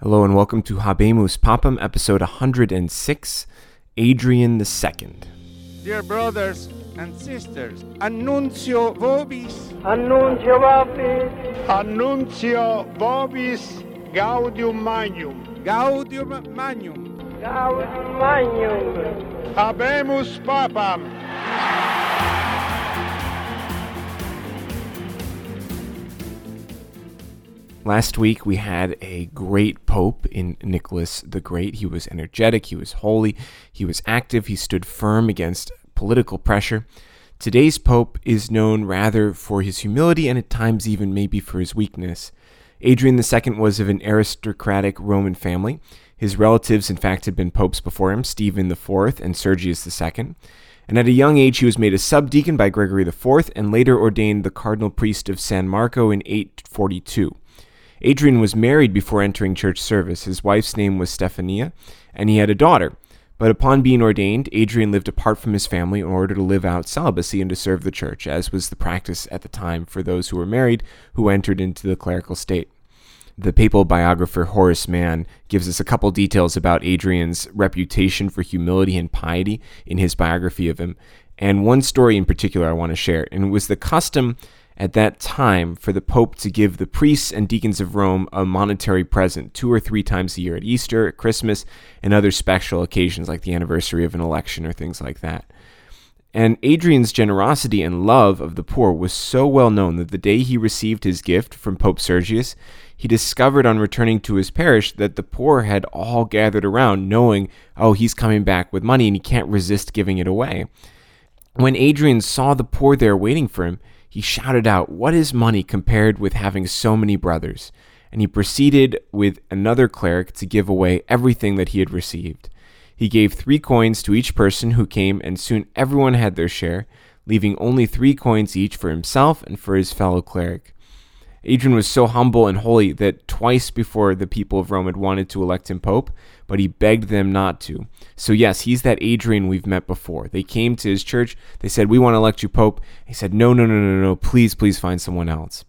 Hello and welcome to Habemus Papam, episode 106, Adrian II. Dear brothers and sisters, annuntio vobis, Annuntio vobis, Annuntio vobis gaudium magnum. gaudium magnum. gaudium magnum. Habemus papam. Last week we had a great pope in Nicholas the Great. He was energetic, he was holy, he was active, he stood firm against political pressure. Today's pope is known rather for his humility and at times even maybe for his weakness. Adrian II was of an aristocratic Roman family. His relatives, in fact, had been popes before him, Stephen IV and Sergius II. And at a young age, he was made a subdeacon by Gregory IV and later ordained the cardinal priest of San Marco in 842. Adrian was married before entering church service. His wife's name was Stephania, and he had a daughter. But upon being ordained, Adrian lived apart from his family in order to live out celibacy and to serve the church, as was the practice at the time for those who were married who entered into the clerical state. The papal biographer Horace Mann gives us a couple details about Adrian's reputation for humility and piety in his biography of him, and one story in particular I want to share, and it was the custom at that time for the Pope to give the priests and deacons of Rome a monetary present two or three times a year at Easter, at Christmas, and other special occasions like the anniversary of an election or things like that. And Adrian's generosity and love of the poor was so well known that the day he received his gift from Pope Sergius, he discovered on returning to his parish that the poor had all gathered around, knowing, oh, he's coming back with money and he can't resist giving it away. When Adrian saw the poor there waiting for him, he shouted out, What is money compared with having so many brothers? And he proceeded with another cleric to give away everything that he had received. He gave three coins to each person who came, and soon everyone had their share, leaving only three coins each for himself and for his fellow cleric. Adrian was so humble and holy that twice before the people of Rome had wanted to elect him pope, but he begged them not to. So, yes, he's that Adrian we've met before. They came to his church, they said, We want to elect you pope. He said, No, no, no, no, no, please, please find someone else.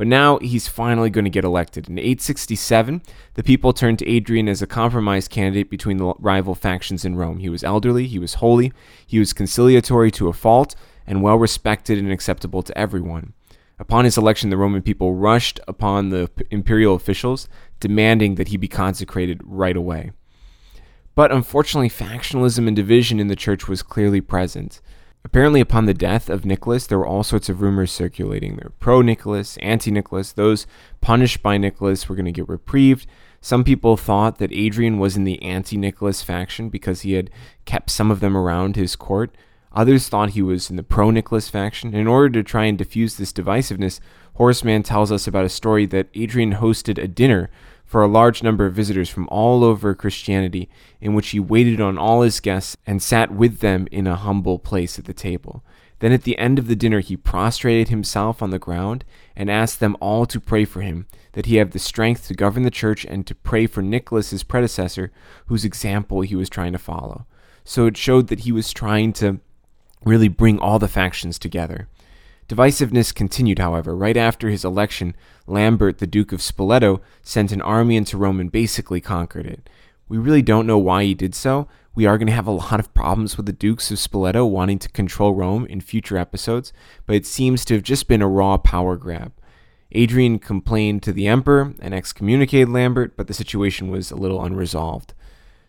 But now he's finally going to get elected. In 867, the people turned to Adrian as a compromise candidate between the rival factions in Rome. He was elderly, he was holy, he was conciliatory to a fault, and well respected and acceptable to everyone. Upon his election, the Roman people rushed upon the imperial officials, demanding that he be consecrated right away. But unfortunately, factionalism and division in the church was clearly present. Apparently, upon the death of Nicholas, there were all sorts of rumors circulating. There were pro Nicholas, anti Nicholas. Those punished by Nicholas were going to get reprieved. Some people thought that Adrian was in the anti Nicholas faction because he had kept some of them around his court. Others thought he was in the pro Nicholas faction. In order to try and diffuse this divisiveness, Horace Mann tells us about a story that Adrian hosted a dinner for a large number of visitors from all over Christianity, in which he waited on all his guests and sat with them in a humble place at the table. Then at the end of the dinner, he prostrated himself on the ground and asked them all to pray for him, that he have the strength to govern the church and to pray for Nicholas, his predecessor, whose example he was trying to follow. So it showed that he was trying to really bring all the factions together. Divisiveness continued, however. Right after his election, Lambert, the Duke of Spoleto, sent an army into Rome and basically conquered it. We really don't know why he did so. We are going to have a lot of problems with the Dukes of Spoleto wanting to control Rome in future episodes, but it seems to have just been a raw power grab. Adrian complained to the emperor and excommunicated Lambert, but the situation was a little unresolved.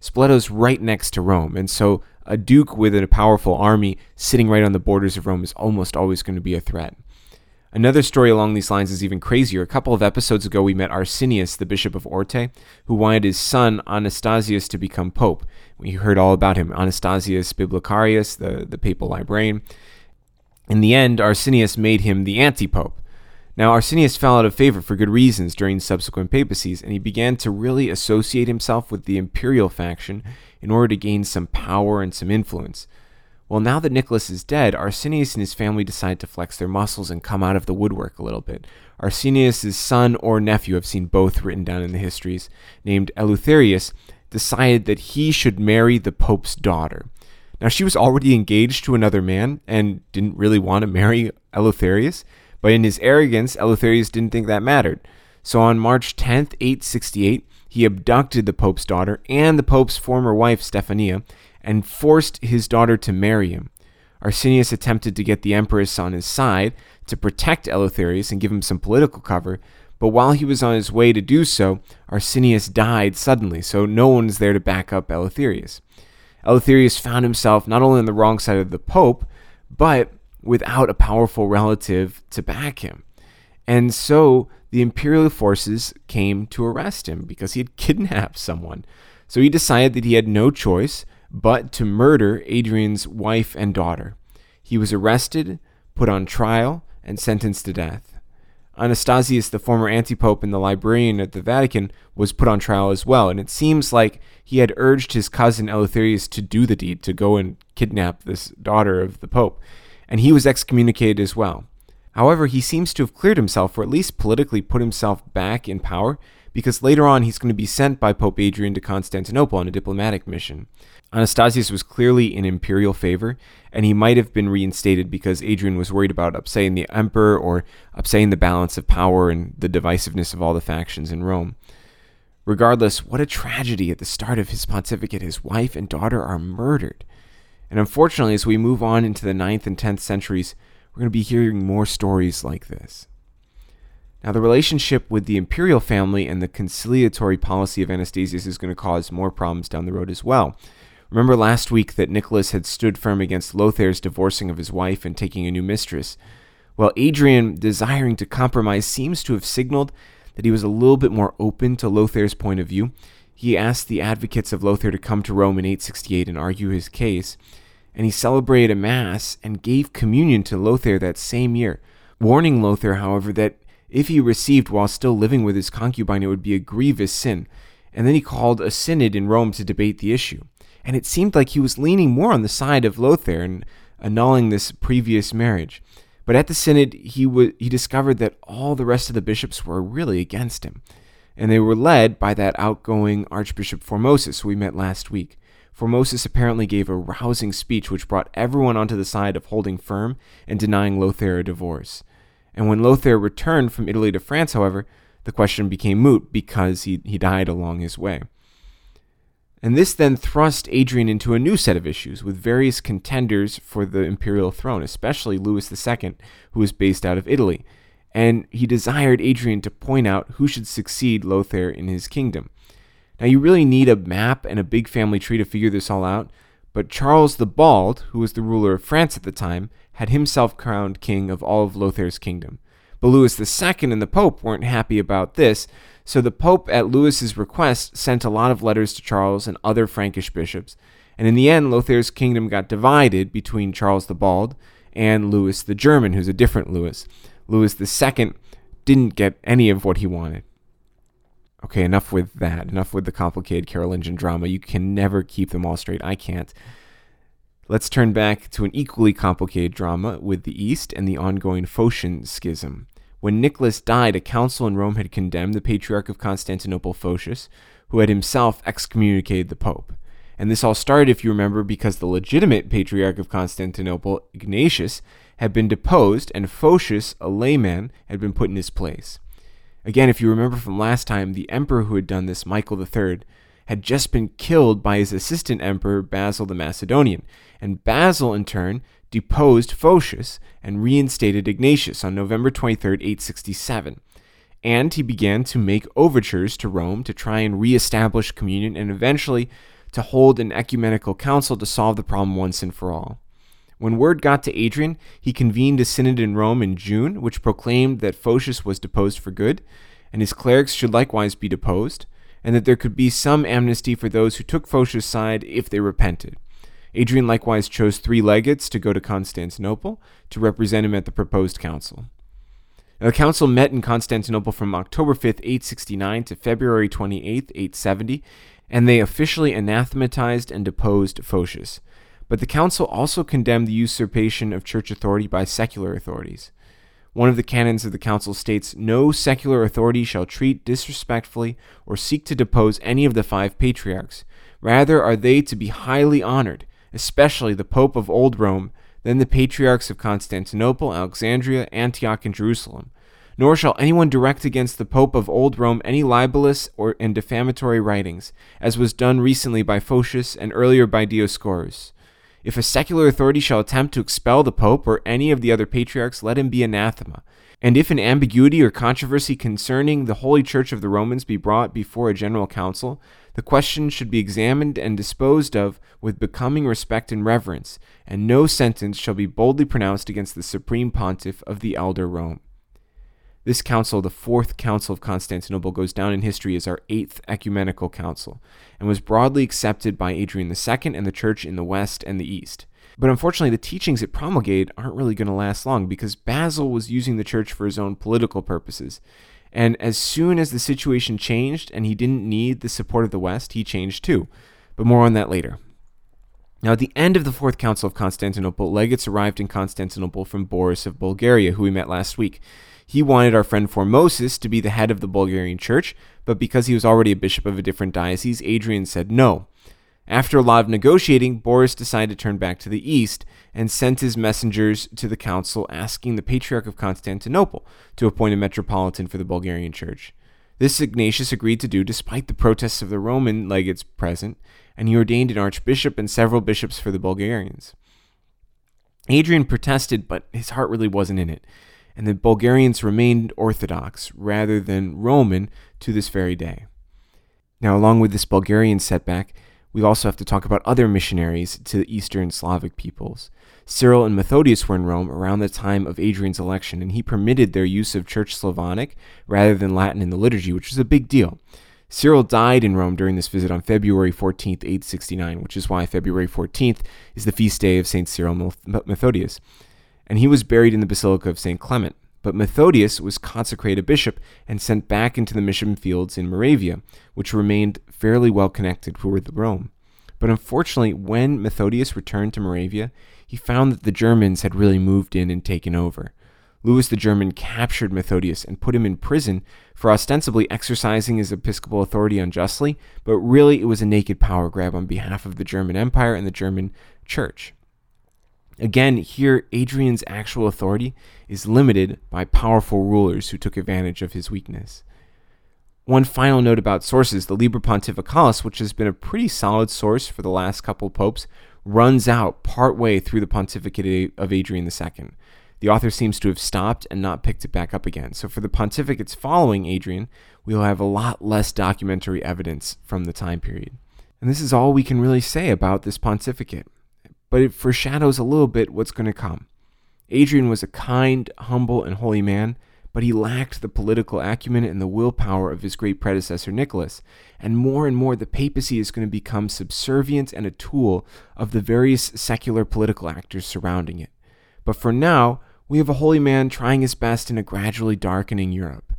Spoleto's right next to Rome, and so a duke with a powerful army sitting right on the borders of Rome is almost always going to be a threat. Another story along these lines is even crazier. A couple of episodes ago, we met Arsenius, the bishop of Orte, who wanted his son Anastasius to become pope. We heard all about him, Anastasius Bibliothecarius, the, the papal librarian. In the end, Arsenius made him the anti pope. Now, Arsenius fell out of favor for good reasons during subsequent papacies, and he began to really associate himself with the imperial faction in order to gain some power and some influence. Well, now that Nicholas is dead, Arsenius and his family decide to flex their muscles and come out of the woodwork a little bit. Arsenius' son or nephew, I've seen both written down in the histories, named Eleutherius, decided that he should marry the Pope's daughter. Now, she was already engaged to another man and didn't really want to marry Eleutherius, but in his arrogance, Eleutherius didn't think that mattered. So on March 10th, 868, he abducted the Pope's daughter and the Pope's former wife, Stephania, and forced his daughter to marry him. Arsenius attempted to get the Empress on his side to protect Eleutherius and give him some political cover, but while he was on his way to do so, Arsenius died suddenly, so no one was there to back up Eleutherius. Eleutherius found himself not only on the wrong side of the Pope, but without a powerful relative to back him. And so the imperial forces came to arrest him because he had kidnapped someone. So he decided that he had no choice but to murder Adrian's wife and daughter. He was arrested, put on trial, and sentenced to death. Anastasius, the former antipope and the librarian at the Vatican, was put on trial as well, and it seems like he had urged his cousin Eleutherius to do the deed, to go and kidnap this daughter of the pope, and he was excommunicated as well. However, he seems to have cleared himself, or at least politically put himself back in power, because later on he's going to be sent by Pope Adrian to Constantinople on a diplomatic mission. Anastasius was clearly in imperial favor, and he might have been reinstated because Adrian was worried about upsetting the emperor or upsetting the balance of power and the divisiveness of all the factions in Rome. Regardless, what a tragedy at the start of his pontificate. His wife and daughter are murdered. And unfortunately, as we move on into the 9th and 10th centuries, we're going to be hearing more stories like this. Now, the relationship with the imperial family and the conciliatory policy of Anastasius is going to cause more problems down the road as well. Remember last week that Nicholas had stood firm against Lothair's divorcing of his wife and taking a new mistress. Well, Adrian, desiring to compromise, seems to have signaled that he was a little bit more open to Lothair's point of view. He asked the advocates of Lothair to come to Rome in 868 and argue his case, and he celebrated a Mass and gave communion to Lothair that same year, warning Lothair, however, that if he received while still living with his concubine, it would be a grievous sin. And then he called a synod in Rome to debate the issue and it seemed like he was leaning more on the side of Lothair and annulling this previous marriage. But at the synod, he w- he discovered that all the rest of the bishops were really against him, and they were led by that outgoing Archbishop Formosus we met last week. Formosus apparently gave a rousing speech which brought everyone onto the side of holding firm and denying Lothair a divorce. And when Lothair returned from Italy to France, however, the question became moot because he, he died along his way. And this then thrust Adrian into a new set of issues with various contenders for the imperial throne, especially Louis II, who was based out of Italy. And he desired Adrian to point out who should succeed Lothair in his kingdom. Now, you really need a map and a big family tree to figure this all out, but Charles the Bald, who was the ruler of France at the time, had himself crowned king of all of Lothair's kingdom. But Louis II and the Pope weren't happy about this, so the Pope, at Louis's request, sent a lot of letters to Charles and other Frankish bishops, and in the end, Lothair's kingdom got divided between Charles the Bald and Louis the German, who's a different Louis. Louis II didn't get any of what he wanted. Okay, enough with that. Enough with the complicated Carolingian drama. You can never keep them all straight. I can't. Let's turn back to an equally complicated drama with the East and the ongoing Photian schism. When Nicholas died, a council in Rome had condemned the Patriarch of Constantinople, Photius, who had himself excommunicated the Pope. And this all started, if you remember, because the legitimate Patriarch of Constantinople, Ignatius, had been deposed and Photius, a layman, had been put in his place. Again, if you remember from last time, the emperor who had done this, Michael III, had just been killed by his assistant emperor, Basil the Macedonian. And Basil, in turn, deposed Photius and reinstated Ignatius on November 23, 867. And he began to make overtures to Rome to try and reestablish communion and eventually to hold an ecumenical council to solve the problem once and for all. When word got to Adrian, he convened a synod in Rome in June, which proclaimed that Photius was deposed for good, and his clerics should likewise be deposed, and that there could be some amnesty for those who took Photius' side if they repented. Adrian likewise chose three legates to go to Constantinople to represent him at the proposed council. Now, the council met in Constantinople from October 5, 869 to February 28, 870, and they officially anathematized and deposed Photius. But the council also condemned the usurpation of church authority by secular authorities. One of the canons of the council states No secular authority shall treat disrespectfully or seek to depose any of the five patriarchs. Rather are they to be highly honored, especially the Pope of Old Rome, then the patriarchs of Constantinople, Alexandria, Antioch, and Jerusalem. Nor shall anyone direct against the Pope of Old Rome any libelous or and defamatory writings, as was done recently by Photius and earlier by Dioscorus. If a secular authority shall attempt to expel the Pope or any of the other patriarchs, let him be anathema. And if an ambiguity or controversy concerning the Holy Church of the Romans be brought before a general council, the question should be examined and disposed of with becoming respect and reverence, and no sentence shall be boldly pronounced against the supreme pontiff of the elder Rome. This council, the Fourth Council of Constantinople, goes down in history as our Eighth Ecumenical Council, and was broadly accepted by Adrian II and the Church in the West and the East. But unfortunately, the teachings it promulgated aren't really going to last long because Basil was using the church for his own political purposes. And as soon as the situation changed and he didn't need the support of the West, he changed too. But more on that later. Now, at the end of the Fourth Council of Constantinople, legates arrived in Constantinople from Boris of Bulgaria, who we met last week. He wanted our friend Formosus to be the head of the Bulgarian church, but because he was already a bishop of a different diocese, Adrian said no. After a lot of negotiating, Boris decided to turn back to the east and sent his messengers to the council asking the Patriarch of Constantinople to appoint a metropolitan for the Bulgarian church. This Ignatius agreed to do despite the protests of the Roman legates present, and he ordained an archbishop and several bishops for the Bulgarians. Adrian protested, but his heart really wasn't in it, and the Bulgarians remained Orthodox rather than Roman to this very day. Now, along with this Bulgarian setback, we also have to talk about other missionaries to the Eastern Slavic peoples. Cyril and Methodius were in Rome around the time of Adrian's election, and he permitted their use of Church Slavonic rather than Latin in the liturgy, which was a big deal. Cyril died in Rome during this visit on February 14, 869, which is why February 14th is the feast day of St. Cyril Methodius. And he was buried in the Basilica of St. Clement. But Methodius was consecrated bishop and sent back into the mission fields in Moravia, which remained fairly well connected with Rome. But unfortunately, when Methodius returned to Moravia, he found that the Germans had really moved in and taken over. Louis the German captured Methodius and put him in prison for ostensibly exercising his episcopal authority unjustly, but really it was a naked power grab on behalf of the German Empire and the German Church. Again, here, Adrian's actual authority is limited by powerful rulers who took advantage of his weakness. One final note about sources the Liber Pontificalis, which has been a pretty solid source for the last couple popes, runs out partway through the pontificate of Adrian II. The author seems to have stopped and not picked it back up again. So, for the pontificates following Adrian, we will have a lot less documentary evidence from the time period. And this is all we can really say about this pontificate but it foreshadows a little bit what's going to come. Adrian was a kind, humble, and holy man, but he lacked the political acumen and the willpower of his great predecessor Nicholas, and more and more the papacy is going to become subservient and a tool of the various secular political actors surrounding it. But for now, we have a holy man trying his best in a gradually darkening Europe.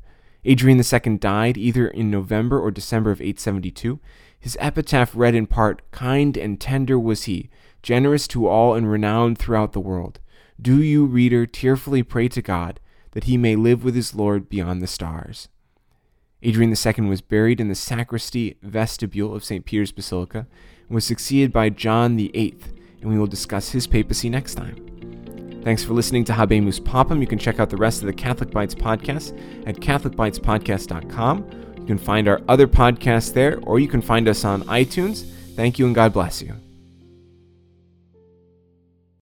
Adrian II died either in November or December of 872. His epitaph read in part, Kind and tender was he, generous to all and renowned throughout the world. Do you, reader, tearfully pray to God that he may live with his Lord beyond the stars. Adrian II was buried in the sacristy vestibule of St. Peter's Basilica and was succeeded by John VIII, and we will discuss his papacy next time. Thanks for listening to Habemus Papam. You can check out the rest of the Catholic Bites podcast at CatholicBitesPodcast.com. You can find our other podcasts there, or you can find us on iTunes. Thank you and God bless you.